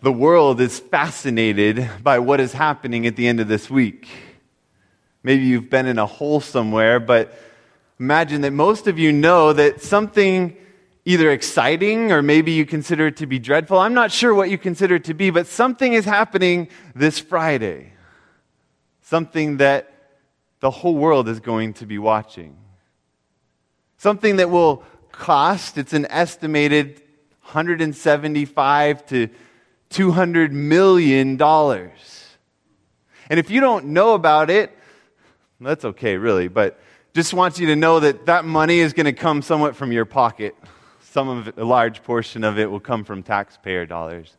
the world is fascinated by what is happening at the end of this week. Maybe you've been in a hole somewhere, but imagine that most of you know that something either exciting or maybe you consider it to be dreadful. I'm not sure what you consider it to be, but something is happening this Friday. Something that the whole world is going to be watching. Something that will cost, it's an estimated 175 to 200 million dollars. And if you don't know about it, that's okay, really, but just wants you to know that that money is going to come somewhat from your pocket. Some of it, a large portion of it will come from taxpayer dollars.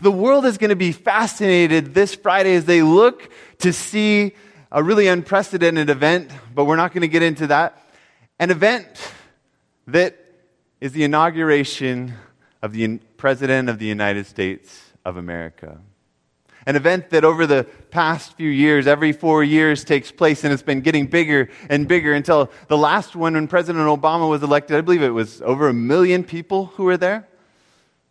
The world is going to be fascinated this Friday as they look to see a really unprecedented event, but we're not going to get into that. An event that is the inauguration of the President of the United States of America. An event that over the past few years, every four years, takes place, and it's been getting bigger and bigger until the last one, when President Obama was elected, I believe it was over a million people who were there.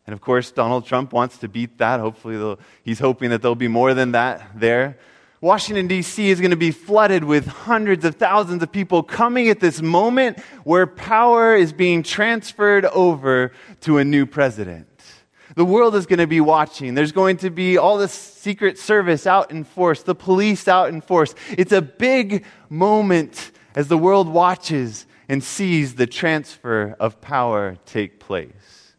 And of course, Donald Trump wants to beat that. Hopefully, he's hoping that there'll be more than that there. Washington, D.C. is going to be flooded with hundreds of thousands of people coming at this moment where power is being transferred over to a new president. The world is going to be watching. There's going to be all the Secret Service out in force, the police out in force. It's a big moment as the world watches and sees the transfer of power take place.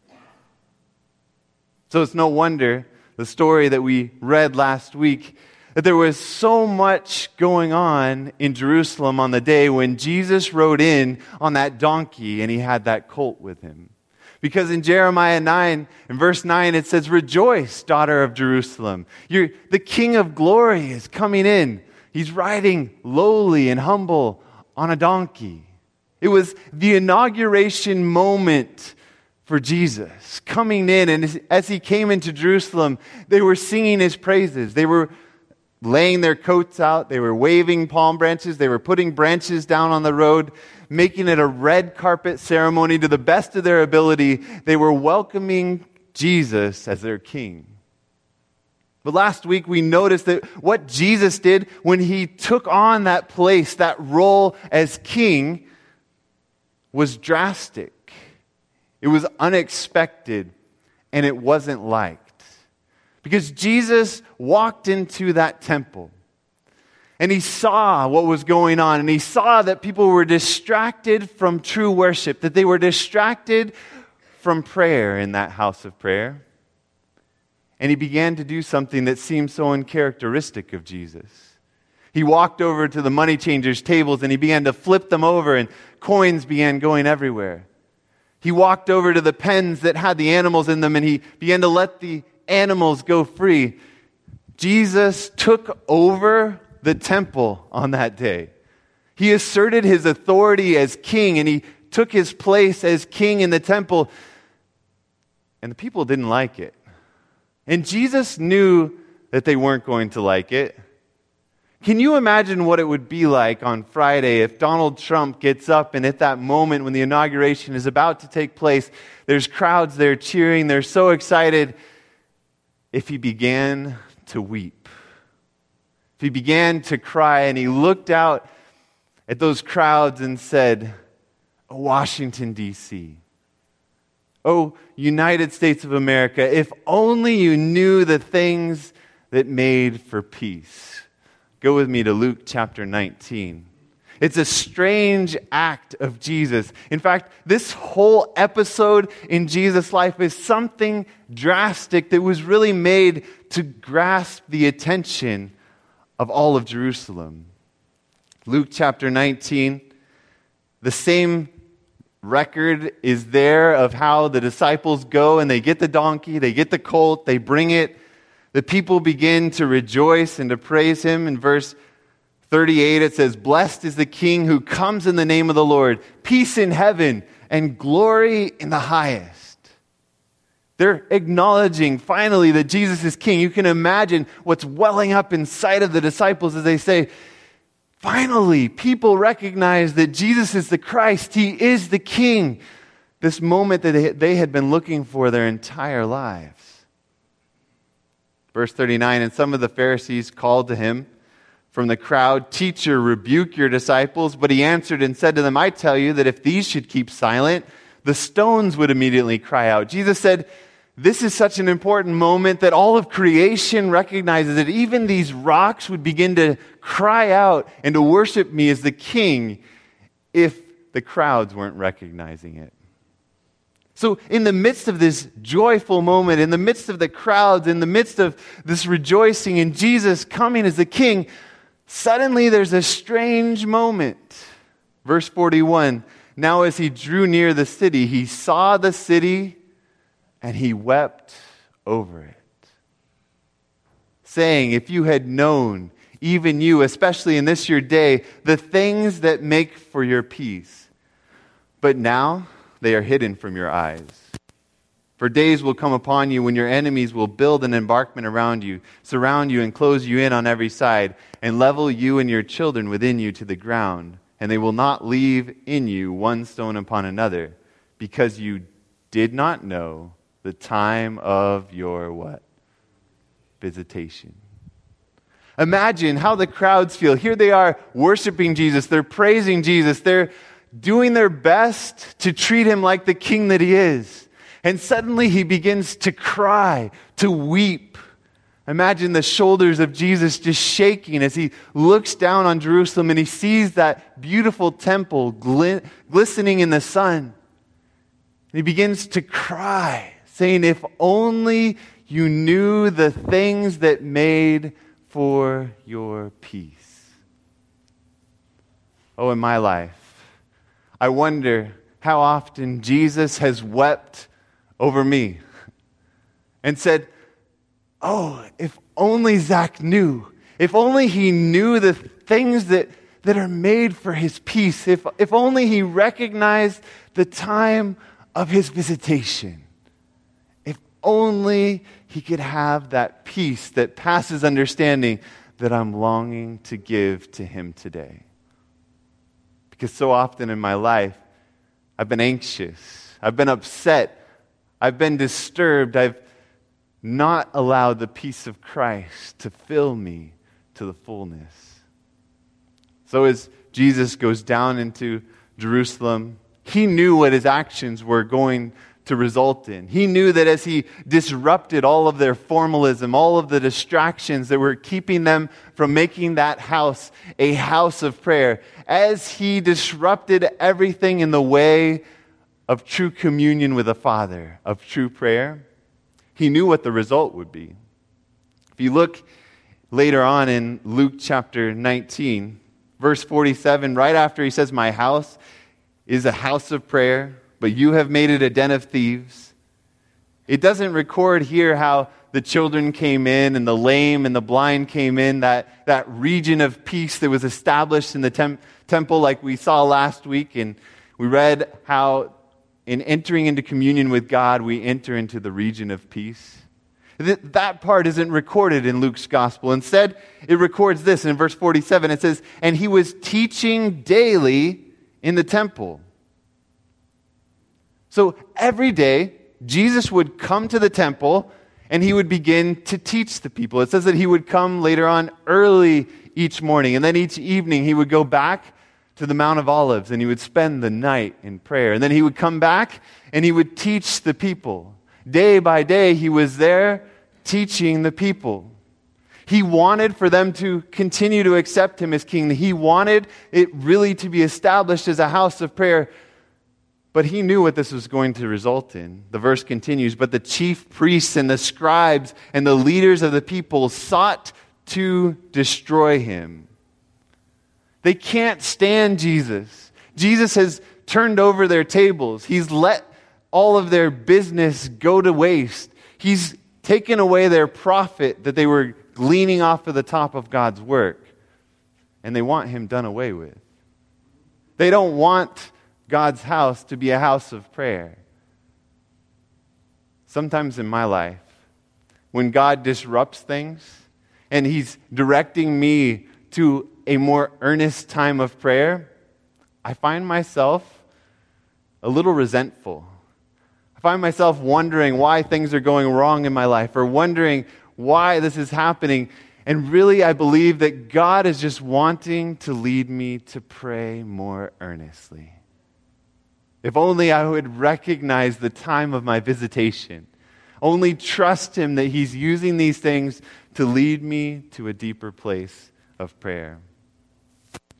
So it's no wonder the story that we read last week that there was so much going on in Jerusalem on the day when Jesus rode in on that donkey and he had that colt with him. Because in Jeremiah 9, in verse 9, it says, Rejoice, daughter of Jerusalem. You're, the King of glory is coming in. He's riding lowly and humble on a donkey. It was the inauguration moment for Jesus coming in. And as he came into Jerusalem, they were singing his praises. They were laying their coats out. They were waving palm branches. They were putting branches down on the road, making it a red carpet ceremony to the best of their ability. They were welcoming Jesus as their king. But last week we noticed that what Jesus did when he took on that place, that role as king, was drastic. It was unexpected, and it wasn't liked. Because Jesus walked into that temple and he saw what was going on and he saw that people were distracted from true worship, that they were distracted from prayer in that house of prayer. And he began to do something that seemed so uncharacteristic of Jesus. He walked over to the money changers' tables and he began to flip them over, and coins began going everywhere. He walked over to the pens that had the animals in them and he began to let the animals go free. Jesus took over the temple on that day. He asserted his authority as king and he took his place as king in the temple. And the people didn't like it. And Jesus knew that they weren't going to like it. Can you imagine what it would be like on Friday if Donald Trump gets up and at that moment when the inauguration is about to take place, there's crowds there cheering, they're so excited, if he began to weep, if he began to cry and he looked out at those crowds and said, oh, Washington, D.C., oh, United States of America, if only you knew the things that made for peace. Go with me to Luke chapter 19. It's a strange act of Jesus. In fact, this whole episode in Jesus' life is something drastic that was really made to grasp the attention of all of Jerusalem. Luke chapter 19, the same record is there of how the disciples go and they get the donkey, they get the colt, they bring it. The people begin to rejoice and to praise him in verse 38, it says, Blessed is the King who comes in the name of the Lord, peace in heaven and glory in the highest. They're acknowledging finally that Jesus is King. You can imagine what's welling up inside of the disciples as they say, Finally, people recognize that Jesus is the Christ. He is the King. This moment that they had been looking for their entire lives. Verse 39 And some of the Pharisees called to him from the crowd, Teacher, rebuke your disciples. But he answered and said to them, I tell you that if these should keep silent, the stones would immediately cry out. Jesus said, This is such an important moment that all of creation recognizes that even these rocks would begin to cry out and to worship me as the king if the crowds weren't recognizing it. So, in the midst of this joyful moment, in the midst of the crowds, in the midst of this rejoicing in Jesus coming as the king, suddenly there's a strange moment. Verse 41 Now, as he drew near the city, he saw the city and he wept over it, saying, If you had known, even you, especially in this your day, the things that make for your peace. But now, they are hidden from your eyes. For days will come upon you when your enemies will build an embankment around you, surround you, and close you in on every side, and level you and your children within you to the ground. And they will not leave in you one stone upon another, because you did not know the time of your what? Visitation. Imagine how the crowds feel. Here they are worshiping Jesus. They're praising Jesus. They're doing their best to treat him like the king that he is. And suddenly he begins to cry, to weep. Imagine the shoulders of Jesus just shaking as he looks down on Jerusalem and he sees that beautiful temple gl- glistening in the sun. And he begins to cry, saying, If only you knew the things that made for your peace. Oh, in my life, I wonder how often Jesus has wept over me and said, Oh, if only Zach knew. If only he knew the things that, that are made for his peace. If, if only he recognized the time of his visitation. If only he could have that peace that passes understanding that I'm longing to give to him today. Because so often in my life, I've been anxious, I've been upset, I've been disturbed, I've not allowed the peace of Christ to fill me to the fullness. So as Jesus goes down into Jerusalem, he knew what his actions were going to result in. He knew that as he disrupted all of their formalism, all of the distractions that were keeping them from making that house a house of prayer, as he disrupted everything in the way of true communion with the Father, of true prayer, he knew what the result would be. If you look later on in Luke chapter 19, verse 47, right after he says, My house is a house of prayer but you have made it a den of thieves. It doesn't record here how the children came in and the lame and the blind came in, that, that region of peace that was established in the tem- temple, like we saw last week. And we read how in entering into communion with God, we enter into the region of peace. That part isn't recorded in Luke's gospel. Instead, it records this in verse 47. It says, And he was teaching daily in the temple so every day, Jesus would come to the temple and he would begin to teach the people. It says that he would come later on early each morning, and then each evening he would go back to the Mount of Olives and he would spend the night in prayer. And then he would come back and he would teach the people. Day by day, he was there teaching the people. He wanted for them to continue to accept him as king. He wanted it really to be established as a house of prayer but he knew what this was going to result in. The verse continues But the chief priests and the scribes and the leaders of the people sought to destroy him. They can't stand Jesus. Jesus has turned over their tables, he's let all of their business go to waste. He's taken away their profit that they were gleaning off of the top of God's work. And they want him done away with. They don't want God's house to be a house of prayer. Sometimes in my life, when God disrupts things and He's directing me to a more earnest time of prayer, I find myself a little resentful. I find myself wondering why things are going wrong in my life or wondering why this is happening. And really, I believe that God is just wanting to lead me to pray more earnestly. If only I would recognize the time of my visitation. Only trust Him that He's using these things to lead me to a deeper place of prayer.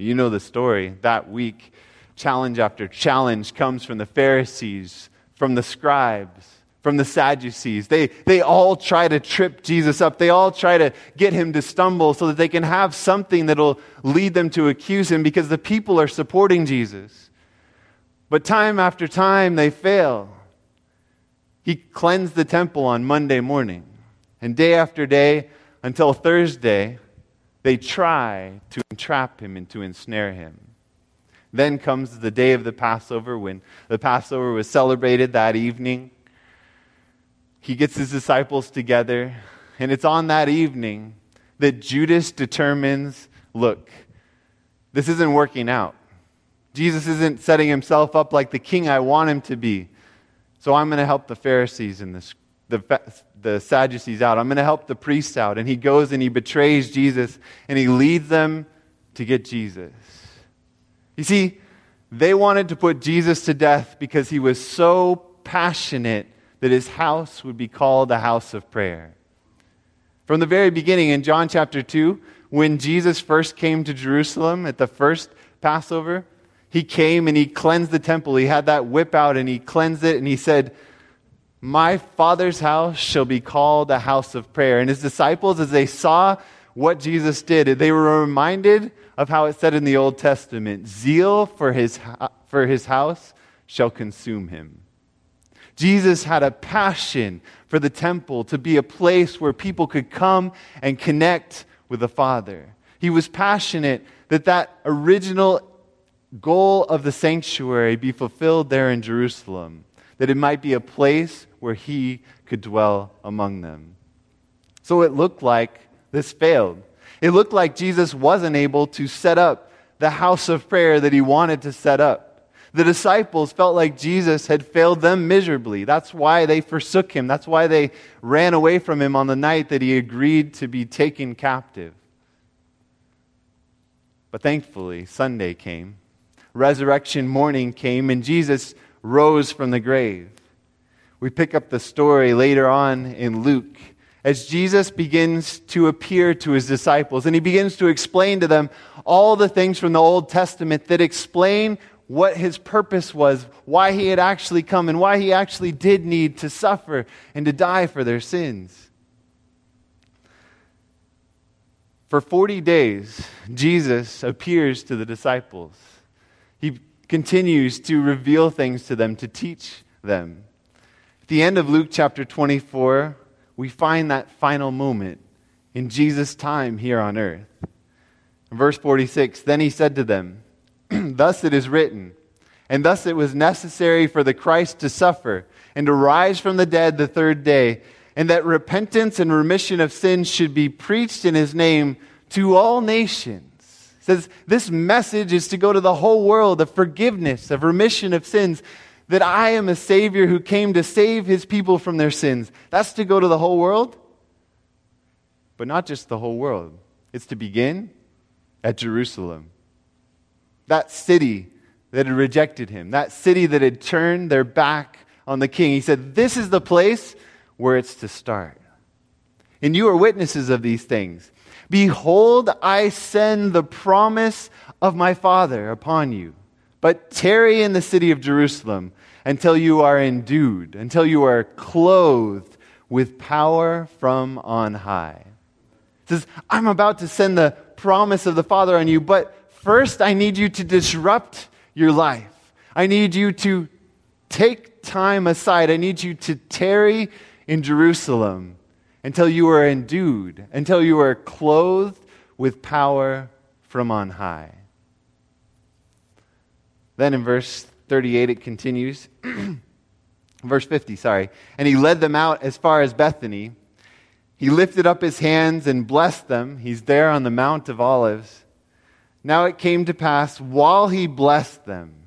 You know the story. That week, challenge after challenge comes from the Pharisees, from the scribes, from the Sadducees. They, they all try to trip Jesus up. They all try to get him to stumble so that they can have something that'll lead them to accuse him because the people are supporting Jesus. But time after time, they fail. He cleansed the temple on Monday morning. And day after day, until Thursday, they try to entrap him and to ensnare him. Then comes the day of the Passover when the Passover was celebrated that evening. He gets his disciples together, and it's on that evening that Judas determines look, this isn't working out. Jesus isn't setting himself up like the king I want him to be. So I'm going to help the Pharisees and the, the, the Sadducees out. I'm going to help the priests out. And he goes and he betrays Jesus and he leads them to get Jesus. You see, they wanted to put Jesus to death because he was so passionate that his house would be called a house of prayer. From the very beginning, in John chapter 2, when Jesus first came to Jerusalem at the first Passover, he came and he cleansed the temple. He had that whip out and he cleansed it and he said, My Father's house shall be called a house of prayer. And his disciples, as they saw what Jesus did, they were reminded of how it said in the Old Testament zeal for his, for his house shall consume him. Jesus had a passion for the temple to be a place where people could come and connect with the Father. He was passionate that that original goal of the sanctuary be fulfilled there in Jerusalem, that it might be a place where he could dwell among them. So it looked like this failed. It looked like Jesus wasn't able to set up the house of prayer that he wanted to set up. The disciples felt like Jesus had failed them miserably. That's why they forsook him. That's why they ran away from him on the night that he agreed to be taken captive. But thankfully, Sunday came resurrection morning came and Jesus rose from the grave. We pick up the story later on in Luke as Jesus begins to appear to his disciples and he begins to explain to them all the things from the Old Testament that explain what his purpose was, why he had actually come, and why he actually did need to suffer and to die for their sins. For 40 days, Jesus appears to the disciples. He continues to reveal things to them, to teach them. At the end of Luke chapter 24, we find that final moment in Jesus' time here on earth. In verse 46, then he said to them, Thus it is written, and thus it was necessary for the Christ to suffer and to rise from the dead the third day, and that repentance and remission of sins should be preached in his name to all nations says this message is to go to the whole world of forgiveness, of remission of sins, that I am a Savior who came to save his people from their sins. That's to go to the whole world, but not just the whole world. It's to begin at Jerusalem, that city that had rejected him, that city that had turned their back on the king. He said, This is the place where it's to start. And you are witnesses of these things. Behold, I send the promise of my Father upon you. But tarry in the city of Jerusalem until you are endued, until you are clothed with power from on high. It says, I'm about to send the promise of the Father on you, but first I need you to disrupt your life. I need you to take time aside. I need you to tarry in Jerusalem until you are endued, until you are clothed with power from on high. Then in verse 38, it continues. verse 50, sorry. And he led them out as far as Bethany. He lifted up his hands and blessed them. He's there on the Mount of Olives. Now it came to pass while he blessed them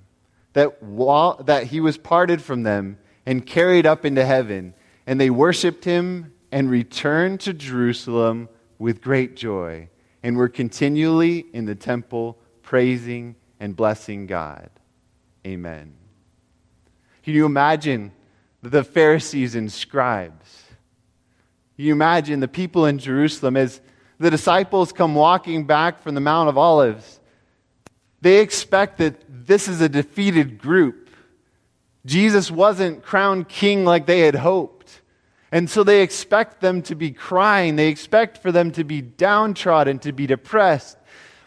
that, while, that he was parted from them and carried up into heaven, and they worshiped him and returned to Jerusalem with great joy, and were continually in the temple praising and blessing God. Amen. Can you imagine the Pharisees and scribes? Can you imagine the people in Jerusalem as the disciples come walking back from the Mount of Olives? They expect that this is a defeated group. Jesus wasn't crowned king like they had hoped. And so they expect them to be crying. They expect for them to be downtrodden, to be depressed.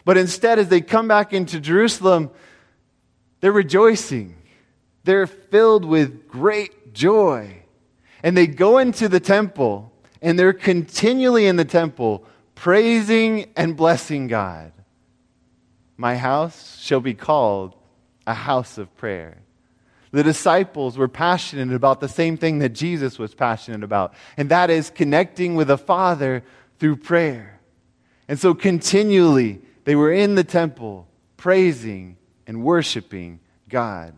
But instead, as they come back into Jerusalem, they're rejoicing. They're filled with great joy. And they go into the temple, and they're continually in the temple praising and blessing God. My house shall be called a house of prayer. The disciples were passionate about the same thing that Jesus was passionate about, and that is connecting with the Father through prayer. And so continually, they were in the temple praising and worshiping God.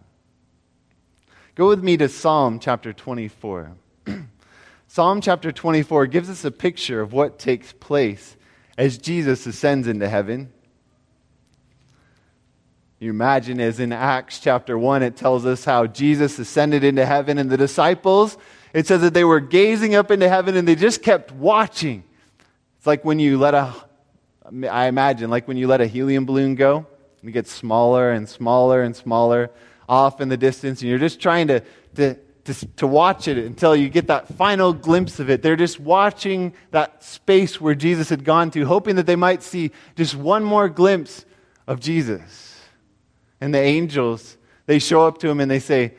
Go with me to Psalm chapter 24. Psalm chapter 24 gives us a picture of what takes place as Jesus ascends into heaven. You imagine, as in Acts chapter 1, it tells us how Jesus ascended into heaven, and the disciples, it says that they were gazing up into heaven and they just kept watching. It's like when you let a, I imagine, like when you let a helium balloon go, and it gets smaller and smaller and smaller off in the distance, and you're just trying to, to, to, to watch it until you get that final glimpse of it. They're just watching that space where Jesus had gone to, hoping that they might see just one more glimpse of Jesus. And the angels, they show up to him and they say,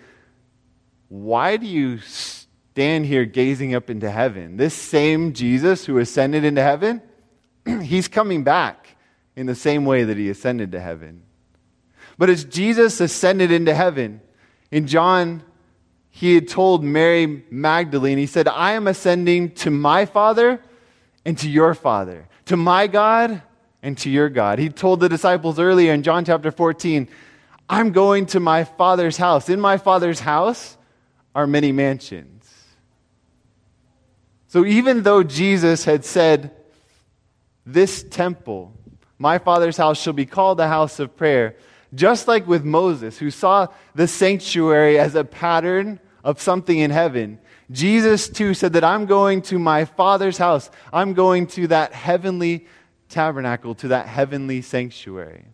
Why do you stand here gazing up into heaven? This same Jesus who ascended into heaven, he's coming back in the same way that he ascended to heaven. But as Jesus ascended into heaven, in John, he had told Mary Magdalene, he said, I am ascending to my Father and to your Father, to my God and to your God. He told the disciples earlier in John chapter 14, I'm going to my father's house. In my father's house are many mansions. So even though Jesus had said, This temple, my father's house, shall be called a house of prayer, just like with Moses, who saw the sanctuary as a pattern of something in heaven, Jesus too said that I'm going to my father's house. I'm going to that heavenly tabernacle, to that heavenly sanctuary.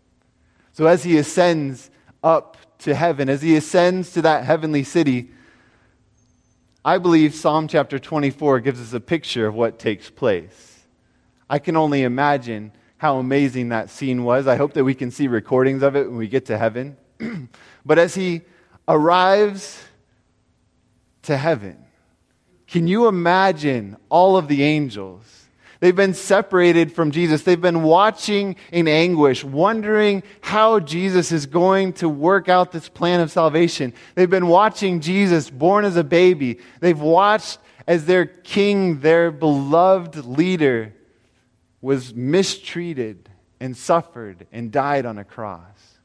So as he ascends up to heaven, as he ascends to that heavenly city, I believe Psalm chapter 24 gives us a picture of what takes place. I can only imagine how amazing that scene was. I hope that we can see recordings of it when we get to heaven. but as he arrives to heaven, can you imagine all of the angels They've been separated from Jesus. They've been watching in anguish, wondering how Jesus is going to work out this plan of salvation. They've been watching Jesus born as a baby. They've watched as their king, their beloved leader, was mistreated and suffered and died on a cross.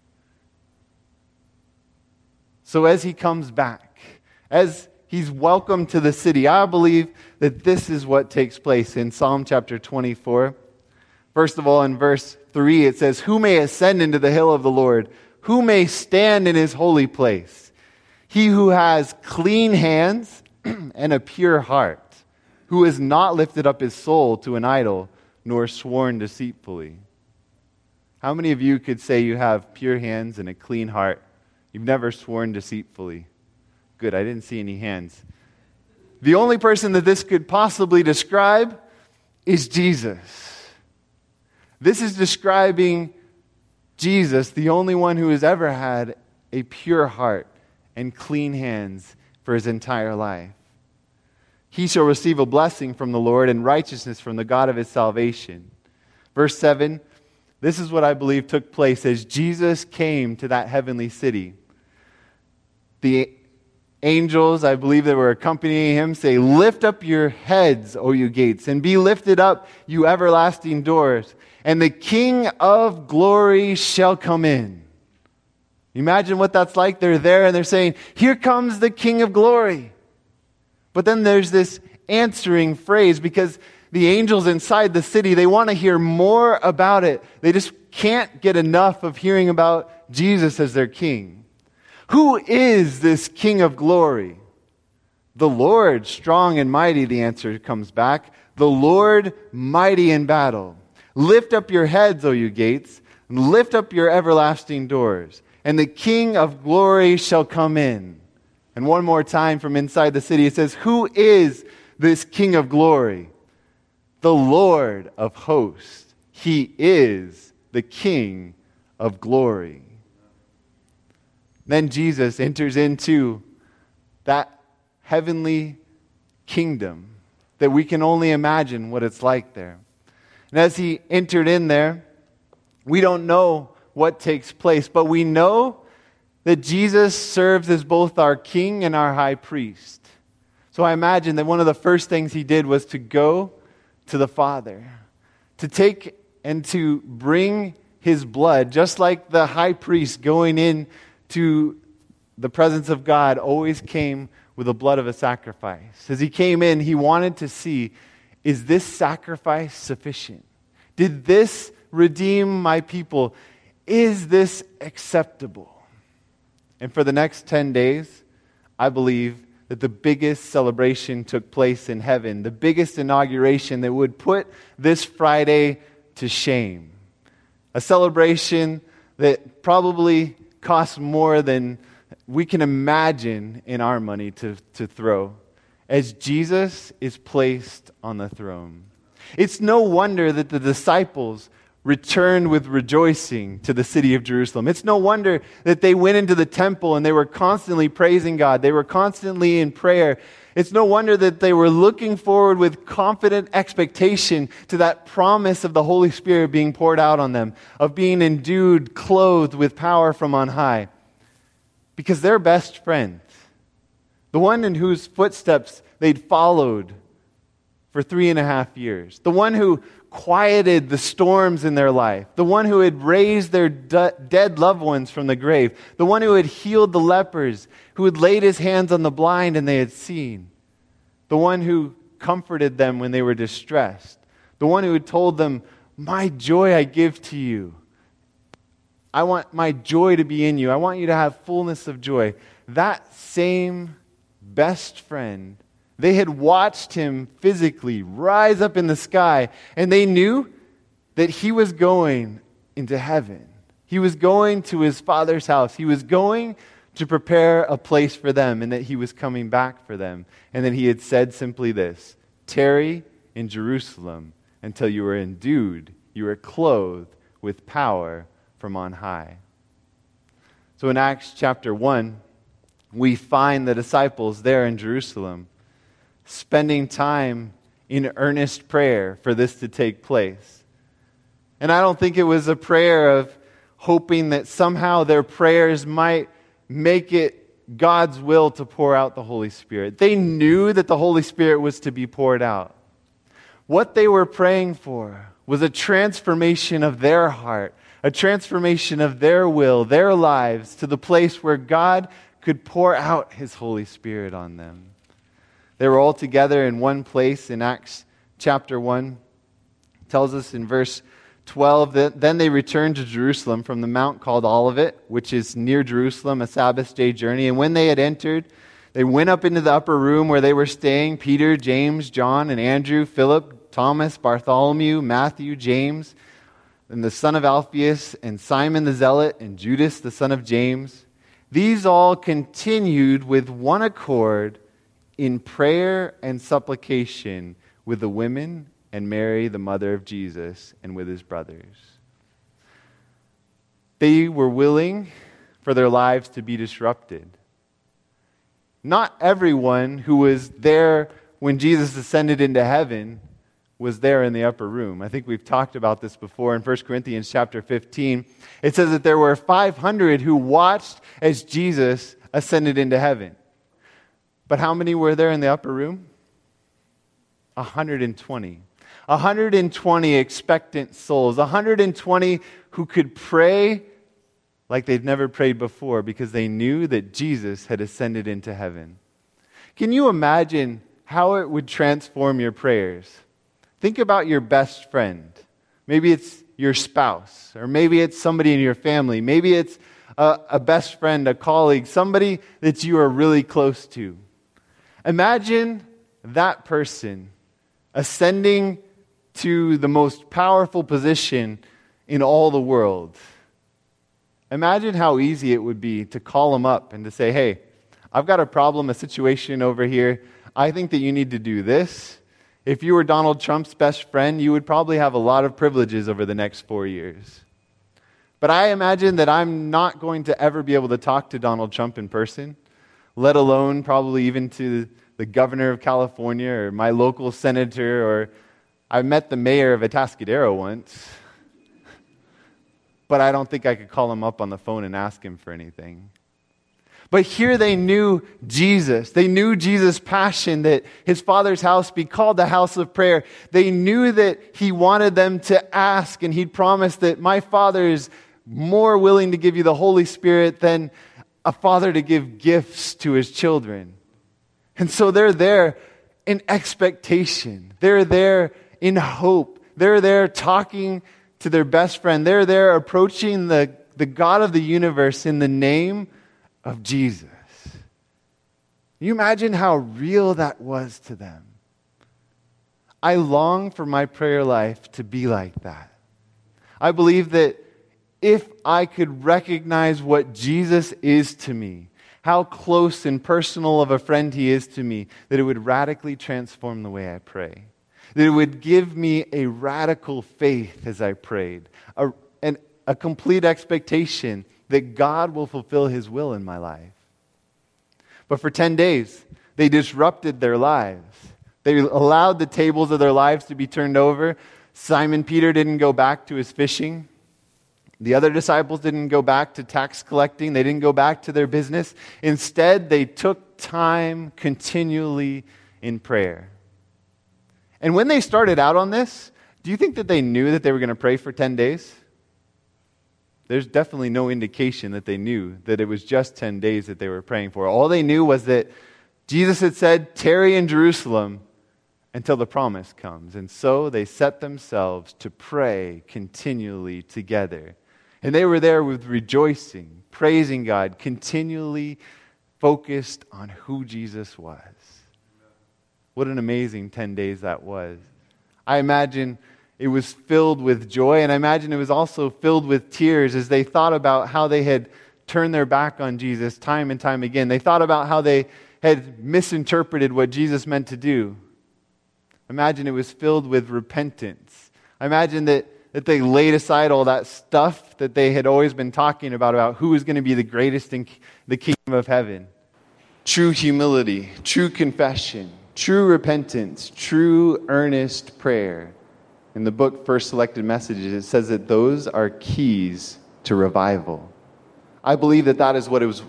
So as he comes back, as he's welcomed to the city, I believe that this is what takes place in Psalm chapter 24. First of all, in verse 3, it says, Who may ascend into the hill of the Lord? Who may stand in his holy place? He who has clean hands and a pure heart, who has not lifted up his soul to an idol, nor sworn deceitfully. How many of you could say you have pure hands and a clean heart? You've never sworn deceitfully. Good, I didn't see any hands. The only person that this could possibly describe is Jesus. This is describing Jesus, the only one who has ever had a pure heart and clean hands for his entire life. He shall receive a blessing from the Lord and righteousness from the God of his salvation. Verse 7 this is what I believe took place as Jesus came to that heavenly city. The angels, I believe that were accompanying him, say, Lift up your heads, O you gates, and be lifted up, you everlasting doors, and the King of glory shall come in. Imagine what that's like. They're there and they're saying, Here comes the King of glory. But then there's this answering phrase because the angels inside the city, they want to hear more about it. They just can't get enough of hearing about Jesus as their king. Who is this king of glory? The Lord, strong and mighty, the answer comes back. The Lord, mighty in battle. Lift up your heads, O you gates, and lift up your everlasting doors, and the King of glory shall come in. And one more time from inside the city, it says, Who is this King of glory? The Lord of hosts. He is the King of glory. Then Jesus enters into that heavenly kingdom that we can only imagine what it's like there. And as he entered in there, we don't know what takes place, but we know that Jesus serves as both our king and our high priest. So I imagine that one of the first things he did was to go to the Father, to take and to bring his blood, just like the high priest going in to the presence of God always came with the blood of a sacrifice. As he came in, he wanted to see is this sacrifice sufficient? Did this redeem my people? Is this acceptable? And for the next 10 days, I believe that the biggest celebration took place in heaven, the biggest inauguration that would put this Friday to shame. A celebration that probably cost more than we can imagine in our money to, to throw as Jesus is placed on the throne. It's no wonder that the disciples returned with rejoicing to the city of Jerusalem. It's no wonder that they went into the temple and they were constantly praising God. They were constantly in prayer. It's no wonder that they were looking forward with confident expectation to that promise of the Holy Spirit being poured out on them, of being endued, clothed with power from on high. Because their best friend, the one in whose footsteps they'd followed for three and a half years, the one who quieted the storms in their life, the one who had raised their de- dead loved ones from the grave, the one who had healed the lepers, who had laid his hands on the blind and they had seen, the one who comforted them when they were distressed, the one who had told them, My joy I give to you. I want my joy to be in you. I want you to have fullness of joy. That same best friend, they had watched him physically rise up in the sky, and they knew that he was going into heaven. He was going to his father's house. He was going to prepare a place for them, and that he was coming back for them. And that he had said simply this Tarry in Jerusalem until you are endued, you are clothed with power from on high. So in Acts chapter 1, we find the disciples there in Jerusalem spending time in earnest prayer for this to take place. And I don't think it was a prayer of hoping that somehow their prayers might make it God's will to pour out the Holy Spirit. They knew that the Holy Spirit was to be poured out. What they were praying for was a transformation of their heart, a transformation of their will, their lives, to the place where God could pour out his Holy Spirit on them. They were all together in one place in Acts chapter 1. It tells us in verse 12 that then they returned to Jerusalem from the mount called Olivet, which is near Jerusalem, a Sabbath day journey. And when they had entered, they went up into the upper room where they were staying Peter, James, John, and Andrew, Philip, Thomas, Bartholomew, Matthew, James and the son of Alphaeus, and Simon the Zealot, and Judas the son of James, these all continued with one accord in prayer and supplication with the women and Mary, the mother of Jesus, and with his brothers. They were willing for their lives to be disrupted. Not everyone who was there when Jesus ascended into heaven was there in the upper room. I think we've talked about this before in 1 Corinthians chapter 15. It says that there were 500 who watched as Jesus ascended into heaven. But how many were there in the upper room? 120. 120 expectant souls. 120 who could pray like they'd never prayed before because they knew that Jesus had ascended into heaven. Can you imagine how it would transform your prayers. Think about your best friend. Maybe it's your spouse, or maybe it's somebody in your family. Maybe it's a, a best friend, a colleague, somebody that you are really close to. Imagine that person ascending to the most powerful position in all the world. Imagine how easy it would be to call him up and to say, hey, I've got a problem, a situation over here. I think that you need to do this. If you were Donald Trump's best friend, you would probably have a lot of privileges over the next four years. But I imagine that I'm not going to ever be able to talk to Donald Trump in person, let alone probably even to the governor of California or my local senator, or I met the mayor of Atascadero once. but I don't think I could call him up on the phone and ask him for anything. But here they knew Jesus. They knew Jesus' passion that his father's house be called the house of prayer. They knew that he wanted them to ask, and he'd promised that my father is more willing to give you the Holy Spirit than a father to give gifts to his children. And so they're there in expectation, they're there in hope, they're there talking to their best friend, they're there approaching the, the God of the universe in the name of Jesus. Can you imagine how real that was to them? I long for my prayer life to be like that. I believe that if I could recognize what Jesus is to me, how close and personal of a friend he is to me, that it would radically transform the way I pray. That it would give me a radical faith as I prayed, a, an, a complete expectation that God will fulfill his will in my life. But for 10 days, they disrupted their lives. They allowed the tables of their lives to be turned over. Simon Peter didn't go back to his fishing. The other disciples didn't go back to tax collecting. They didn't go back to their business. Instead, they took time continually in prayer. And when they started out on this, do you think that they knew that they were going to pray for 10 days? there's definitely no indication that they knew that it was just 10 days that they were praying for. All they knew was that Jesus had said, Tarry in Jerusalem until the promise comes. And so they set themselves to pray continually together. And they were there with rejoicing, praising God, continually focused on who Jesus was. What an amazing 10 days that was. I imagine it was filled with joy, and I imagine it was also filled with tears as they thought about how they had turned their back on Jesus time and time again. They thought about how they had misinterpreted what Jesus meant to do. Imagine it was filled with repentance. I imagine that, that they laid aside all that stuff that they had always been talking about, about who was going to be the greatest in the kingdom of heaven. True humility, true confession, true repentance, true earnest prayer in the book First Selected Messages, it says that those are keys to revival. I believe that that is what was,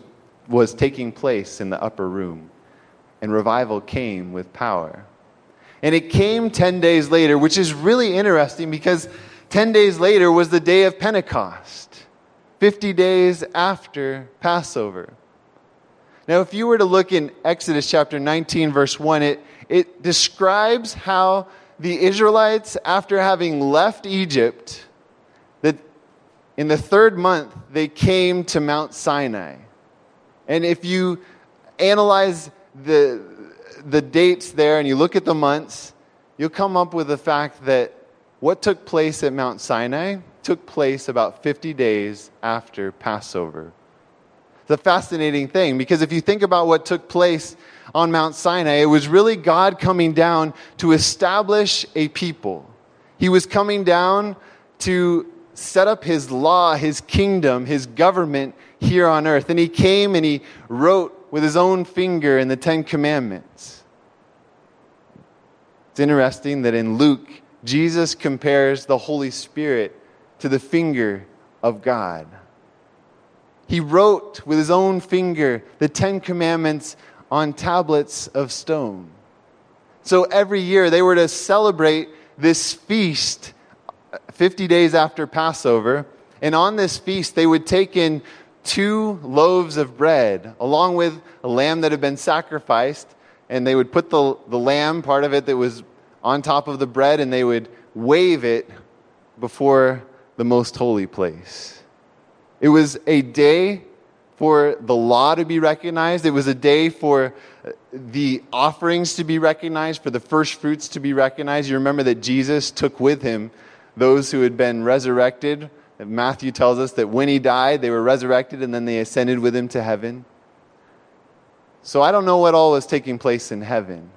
was taking place in the upper room. And revival came with power. And it came 10 days later, which is really interesting because 10 days later was the day of Pentecost, 50 days after Passover. Now, if you were to look in Exodus chapter 19, verse 1, it, it describes how the Israelites, after having left Egypt, that in the third month they came to Mount Sinai. And if you analyze the, the dates there and you look at the months, you'll come up with the fact that what took place at Mount Sinai took place about 50 days after Passover. It's a fascinating thing because if you think about what took place on Mount Sinai, it was really God coming down to establish a people. He was coming down to set up his law, his kingdom, his government here on earth. And he came and he wrote with his own finger in the Ten Commandments. It's interesting that in Luke, Jesus compares the Holy Spirit to the finger of God. He wrote with his own finger the Ten Commandments on tablets of stone. So every year they were to celebrate this feast uh, 50 days after Passover. And on this feast, they would take in two loaves of bread, along with a lamb that had been sacrificed, and they would put the, the lamb, part of it that was on top of the bread, and they would wave it before the most holy place. It was a day for the law to be recognized. It was a day for the offerings to be recognized, for the first fruits to be recognized. You remember that Jesus took with him those who had been resurrected. Matthew tells us that when he died, they were resurrected and then they ascended with him to heaven. So I don't know what all was taking place in heaven,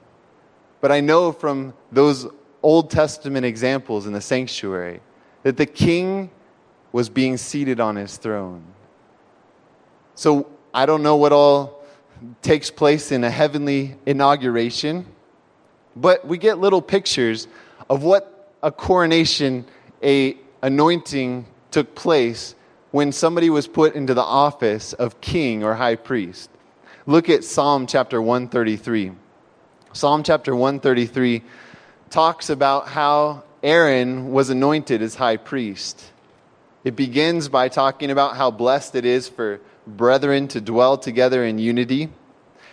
but I know from those Old Testament examples in the sanctuary that the king was being seated on his throne. So I don't know what all takes place in a heavenly inauguration, but we get little pictures of what a coronation, a anointing took place when somebody was put into the office of king or high priest. Look at Psalm chapter 133. Psalm chapter 133 talks about how Aaron was anointed as high priest. It begins by talking about how blessed it is for brethren to dwell together in unity.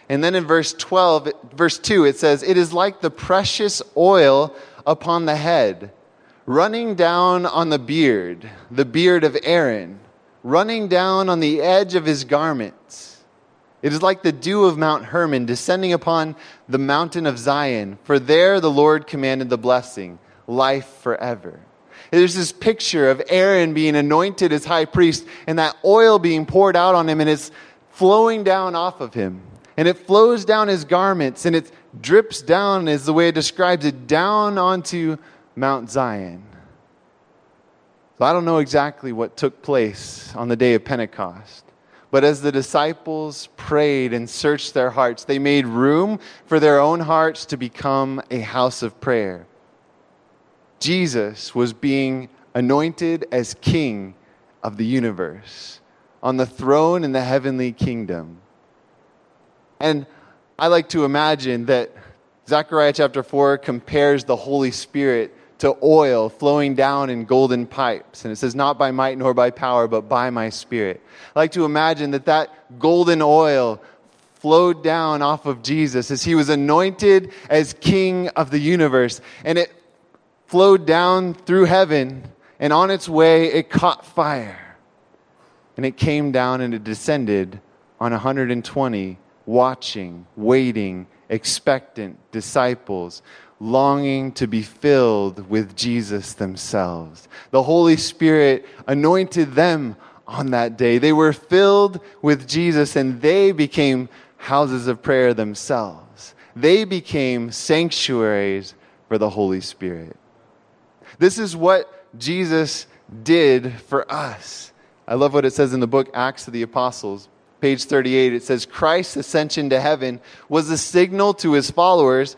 And then in verse 12, verse 2, it says, It is like the precious oil upon the head, running down on the beard, the beard of Aaron, running down on the edge of his garments. It is like the dew of Mount Hermon descending upon the mountain of Zion, for there the Lord commanded the blessing, life forever. There's this picture of Aaron being anointed as high priest and that oil being poured out on him and it's flowing down off of him. And it flows down his garments and it drips down, is the way it describes it, down onto Mount Zion. So I don't know exactly what took place on the day of Pentecost. But as the disciples prayed and searched their hearts, they made room for their own hearts to become a house of prayer. Jesus was being anointed as king of the universe on the throne in the heavenly kingdom. And I like to imagine that Zechariah chapter 4 compares the Holy Spirit to oil flowing down in golden pipes. And it says, Not by might nor by power, but by my spirit. I like to imagine that that golden oil flowed down off of Jesus as he was anointed as king of the universe. And it flowed down through heaven, and on its way, it caught fire. And it came down and it descended on 120 watching, waiting, expectant disciples, longing to be filled with Jesus themselves. The Holy Spirit anointed them on that day. They were filled with Jesus and they became houses of prayer themselves. They became sanctuaries for the Holy Spirit. This is what Jesus did for us. I love what it says in the book Acts of the Apostles, page 38. It says, Christ's ascension to heaven was a signal to his followers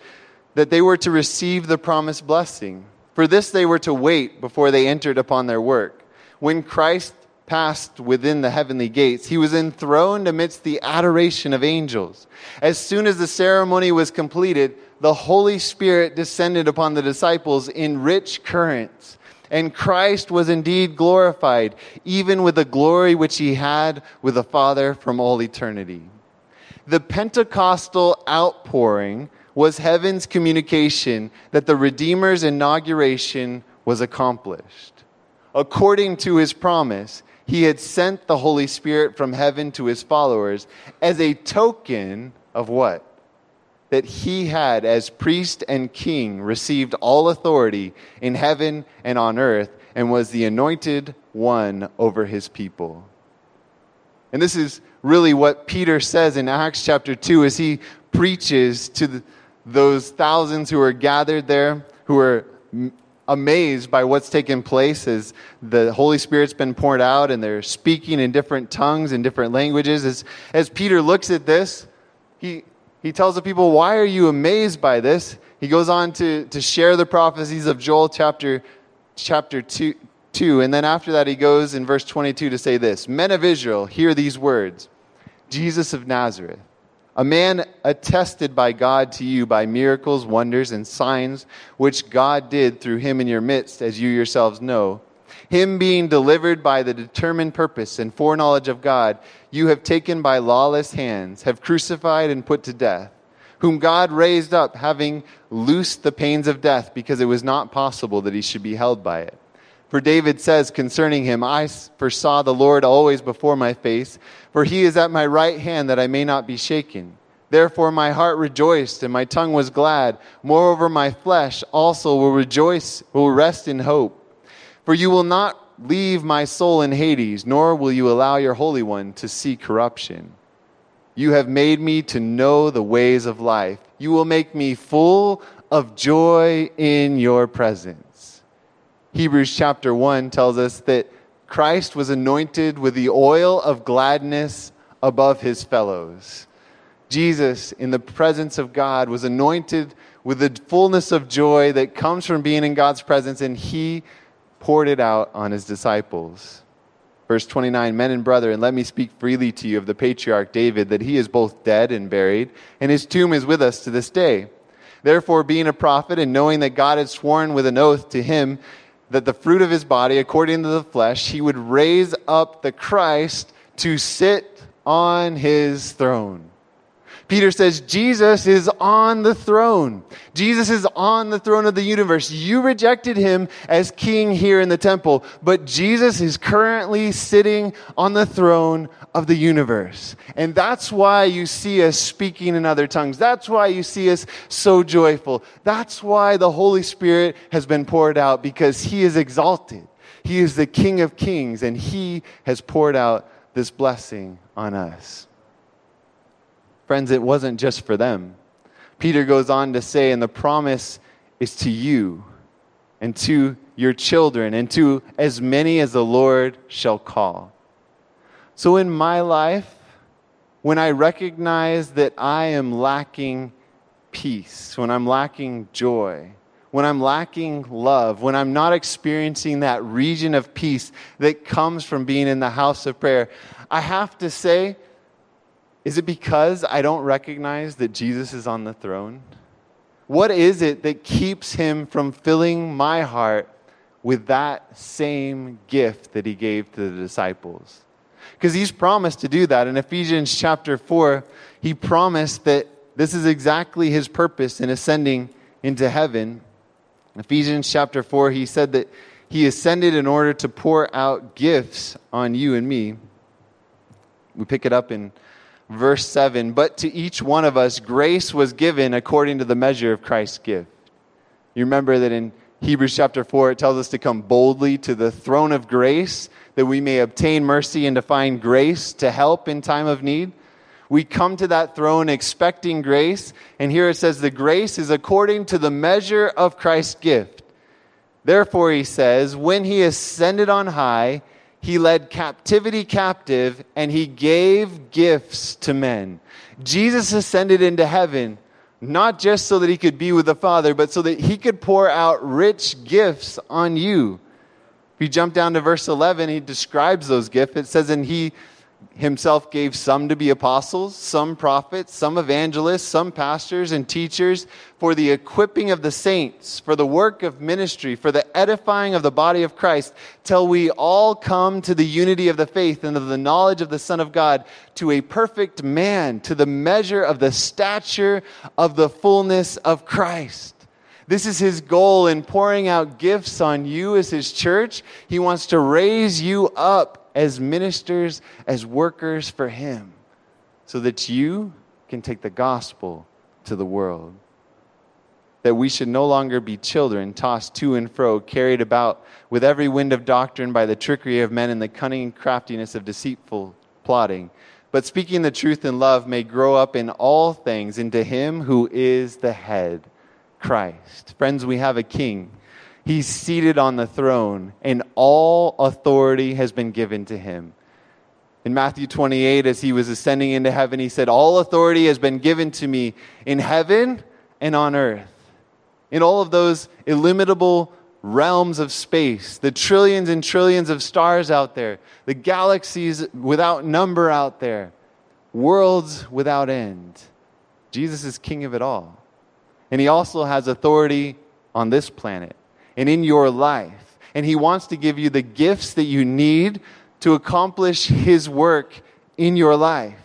that they were to receive the promised blessing. For this they were to wait before they entered upon their work. When Christ passed within the heavenly gates, he was enthroned amidst the adoration of angels. As soon as the ceremony was completed, the Holy Spirit descended upon the disciples in rich currents. And Christ was indeed glorified, even with the glory which he had with the Father from all eternity. The Pentecostal outpouring was heaven's communication that the Redeemer's inauguration was accomplished. According to his promise, he had sent the Holy Spirit from heaven to his followers as a token of what? That he had, as priest and king, received all authority in heaven and on earth and was the anointed one over his people. And this is really what Peter says in Acts chapter 2 as he preaches to the, those thousands who are gathered there, who are amazed by what's taken place as the Holy Spirit's been poured out and they're speaking in different tongues and different languages. As, as Peter looks at this, he, he tells the people, Why are you amazed by this? He goes on to, to share the prophecies of Joel chapter, chapter 2, 2. And then after that, he goes in verse 22 to say this Men of Israel, hear these words Jesus of Nazareth a man attested by God to you by miracles, wonders, and signs which God did through him in your midst, as you yourselves know. Him being delivered by the determined purpose and foreknowledge of God, you have taken by lawless hands, have crucified and put to death, whom God raised up, having loosed the pains of death, because it was not possible that he should be held by it. For David says concerning him, I foresaw the Lord always before my face, for he is at my right hand that I may not be shaken. Therefore my heart rejoiced and my tongue was glad. Moreover, my flesh also will rejoice, will rest in hope. For you will not leave my soul in Hades, nor will you allow your Holy One to see corruption. You have made me to know the ways of life. You will make me full of joy in your presence. Hebrews chapter 1 tells us that Christ was anointed with the oil of gladness above his fellows. Jesus, in the presence of God, was anointed with the fullness of joy that comes from being in God's presence, and he poured it out on his disciples. Verse 29 Men and brethren, let me speak freely to you of the patriarch David, that he is both dead and buried, and his tomb is with us to this day. Therefore, being a prophet, and knowing that God had sworn with an oath to him that the fruit of his body, according to the flesh, he would raise up the Christ to sit on his throne. Peter says, Jesus is on the throne. Jesus is on the throne of the universe. You rejected him as king here in the temple, but Jesus is currently sitting on the throne of the universe. And that's why you see us speaking in other tongues. That's why you see us so joyful. That's why the Holy Spirit has been poured out because he is exalted. He is the King of kings and he has poured out this blessing on us. Friends, it wasn't just for them. Peter goes on to say, and the promise is to you and to your children and to as many as the Lord shall call. So in my life, when I recognize that I am lacking peace, when I'm lacking joy, when I'm lacking love, when I'm not experiencing that region of peace that comes from being in the house of prayer, I have to say, is it because I don't recognize that Jesus is on the throne? What is it that keeps him from filling my heart with that same gift that he gave to the disciples? Because he's promised to do that. In Ephesians chapter 4, he promised that this is exactly his purpose in ascending into heaven. Ephesians chapter 4, he said that he ascended in order to pour out gifts on you and me. We pick it up in verse 7 But to each one of us, grace was given according to the measure of Christ's gift. You remember that in Hebrews chapter 4, it tells us to come boldly to the throne of grace that we may obtain mercy and to find grace to help in time of need. We come to that throne expecting grace, and here it says the grace is according to the measure of Christ's gift. Therefore, he says, when he ascended on high, he led captivity captive and he gave gifts to men. Jesus ascended into heaven not just so that he could be with the Father, but so that he could pour out rich gifts on you. If you jump down to verse 11, he describes those gifts. It says, And he himself gave some to be apostles, some prophets, some evangelists, some pastors and teachers for the equipping of the saints, for the work of ministry, for the edifying of the body of Christ, till we all come to the unity of the faith and of the knowledge of the Son of God, to a perfect man, to the measure of the stature of the fullness of Christ. This is his goal in pouring out gifts on you as his church. He wants to raise you up as ministers, as workers for Him, so that you can take the gospel to the world. That we should no longer be children tossed to and fro, carried about with every wind of doctrine by the trickery of men and the cunning craftiness of deceitful plotting. But speaking the truth in love may grow up in all things into Him who is the head, Christ. Friends, we have a King He's seated on the throne, and all authority has been given to him. In Matthew 28, as he was ascending into heaven, he said, All authority has been given to me in heaven and on earth. In all of those illimitable realms of space, the trillions and trillions of stars out there, the galaxies without number out there, worlds without end. Jesus is king of it all. And he also has authority on this planet and in your life. And He wants to give you the gifts that you need to accomplish His work in your life.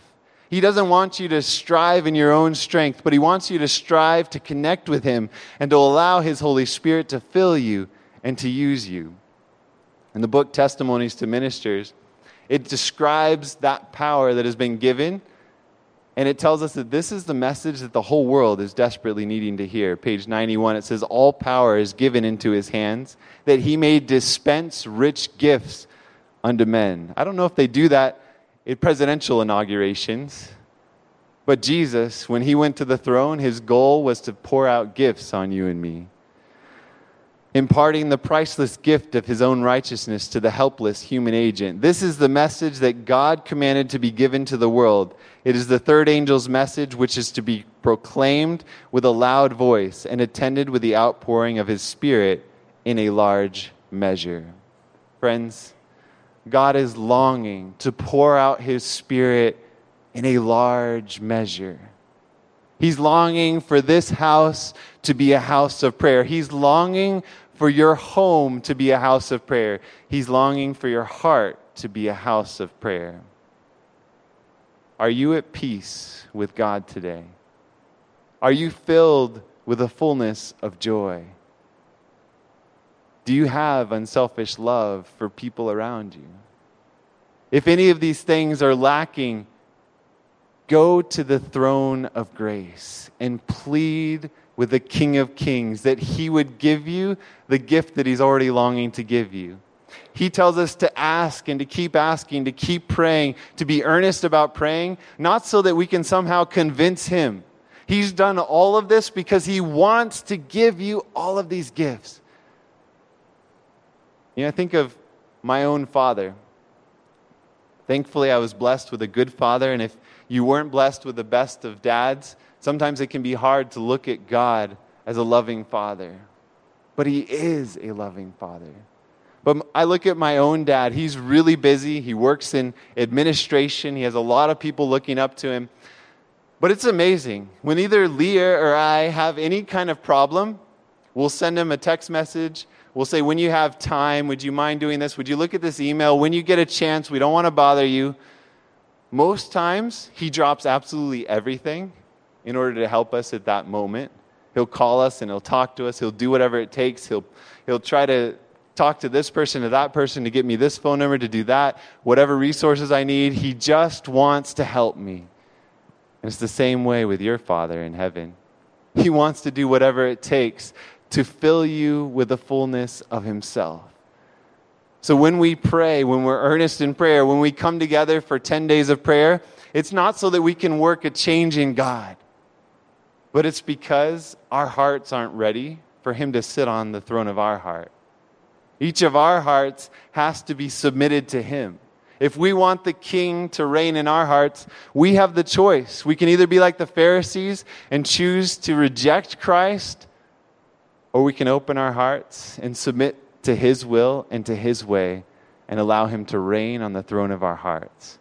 He doesn't want you to strive in your own strength, but He wants you to strive to connect with Him and to allow His Holy Spirit to fill you and to use you. In the book Testimonies to Ministers, it describes that power that has been given, and it tells us that this is the message that the whole world is desperately needing to hear. Page 91, it says, All power is given into His hands, that He may dispense rich gifts unto men. I don't know if they do that in presidential inaugurations. But Jesus, when he went to the throne, his goal was to pour out gifts on you and me, imparting the priceless gift of his own righteousness to the helpless human agent. This is the message that God commanded to be given to the world. It is the third angel's message, which is to be proclaimed with a loud voice and attended with the outpouring of his Spirit in a large measure. Friends, God is longing to pour out his spirit in a large measure. He's longing for this house to be a house of prayer. He's longing for your home to be a house of prayer. He's longing for your heart to be a house of prayer. Are you at peace with God today? Are you filled with a fullness of joy? Do you have unselfish love for people around you? If any of these things are lacking, go to the throne of grace and plead with the King of Kings that he would give you the gift that he's already longing to give you. He tells us to ask and to keep asking, to keep praying, to be earnest about praying, not so that we can somehow convince him. He's done all of this because he wants to give you all of these gifts. You know, I think of my own father. Thankfully, I was blessed with a good father, and if you weren't blessed with the best of dads, sometimes it can be hard to look at God as a loving father. But He is a loving father. But I look at my own dad. He's really busy. He works in administration. He has a lot of people looking up to him. But it's amazing. When either Leah or I have any kind of problem, we'll send him a text message We'll say, when you have time, would you mind doing this? Would you look at this email? When you get a chance, we don't want to bother you. Most times, he drops absolutely everything in order to help us at that moment. He'll call us and he'll talk to us. He'll do whatever it takes. He'll, he'll try to talk to this person to that person to get me this phone number to do that, whatever resources I need. He just wants to help me. And it's the same way with your Father in heaven. He wants to do whatever it takes to fill you with the fullness of Himself. So when we pray, when we're earnest in prayer, when we come together for 10 days of prayer, it's not so that we can work a change in God, but it's because our hearts aren't ready for Him to sit on the throne of our heart. Each of our hearts has to be submitted to Him. If we want the King to reign in our hearts, we have the choice. We can either be like the Pharisees and choose to reject Christ or we can open our hearts and submit to His will and to His way and allow Him to reign on the throne of our hearts.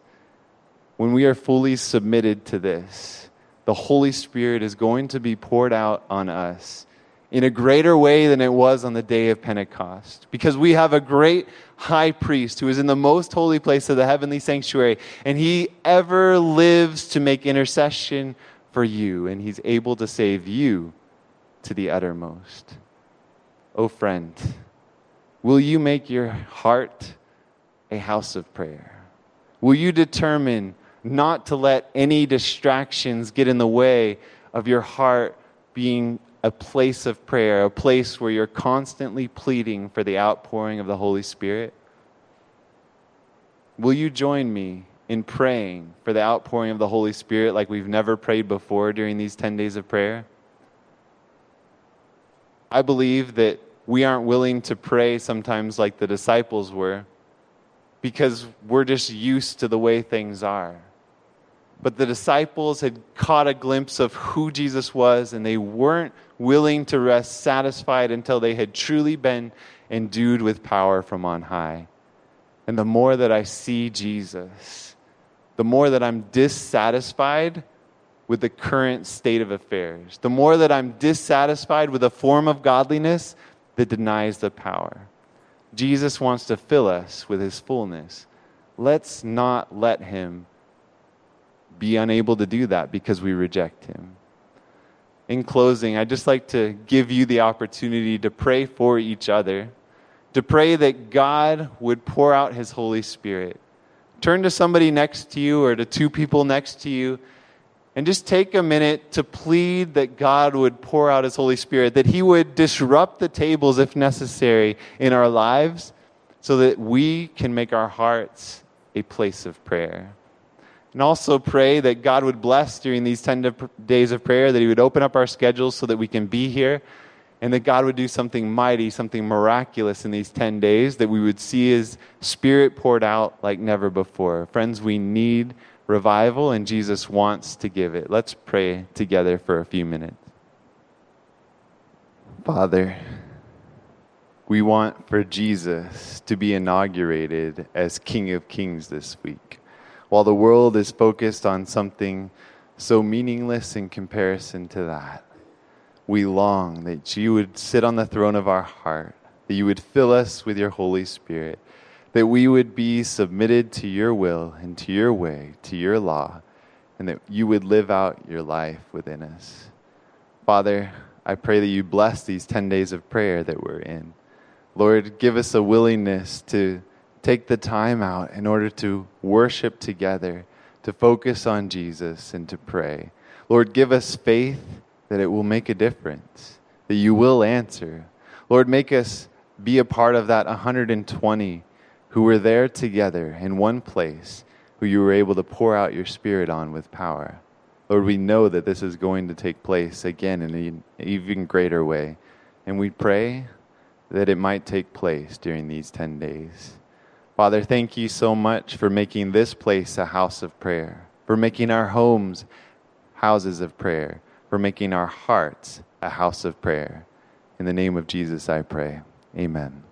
When we are fully submitted to this, the Holy Spirit is going to be poured out on us in a greater way than it was on the day of Pentecost. Because we have a great high priest who is in the most holy place of the heavenly sanctuary, and he ever lives to make intercession for you, and he's able to save you to the uttermost. Oh, friend, will you make your heart a house of prayer? Will you determine not to let any distractions get in the way of your heart being a place of prayer, a place where you're constantly pleading for the outpouring of the Holy Spirit? Will you join me in praying for the outpouring of the Holy Spirit like we've never prayed before during these 10 days of prayer? I believe that we aren't willing to pray sometimes like the disciples were because we're just used to the way things are. But the disciples had caught a glimpse of who Jesus was, and they weren't willing to rest satisfied until they had truly been endued with power from on high. And the more that I see Jesus, the more that I'm dissatisfied with the current state of affairs, the more that I'm dissatisfied with a form of godliness that denies the power. Jesus wants to fill us with his fullness. Let's not let him be unable to do that because we reject Him. In closing, I'd just like to give you the opportunity to pray for each other, to pray that God would pour out His Holy Spirit. Turn to somebody next to you or to two people next to you and just take a minute to plead that God would pour out His Holy Spirit, that He would disrupt the tables if necessary in our lives so that we can make our hearts a place of prayer. And also pray that God would bless during these 10 days of prayer, that He would open up our schedules so that we can be here, and that God would do something mighty, something miraculous in these 10 days, that we would see His Spirit poured out like never before. Friends, we need revival, and Jesus wants to give it. Let's pray together for a few minutes. Father, we want for Jesus to be inaugurated as King of Kings this week. While the world is focused on something so meaningless in comparison to that, we long that you would sit on the throne of our heart, that you would fill us with your Holy Spirit, that we would be submitted to your will and to your way, to your law, and that you would live out your life within us. Father, I pray that you bless these 10 days of prayer that we're in. Lord, give us a willingness to take the time out in order to worship together, to focus on Jesus, and to pray. Lord, give us faith that it will make a difference, that you will answer. Lord, make us be a part of that 120 who were there together in one place, who you were able to pour out your Spirit on with power. Lord, we know that this is going to take place again in an even greater way. And we pray that it might take place during these 10 days. Father, thank you so much for making this place a house of prayer, for making our homes houses of prayer, for making our hearts a house of prayer. In the name of Jesus, I pray. Amen.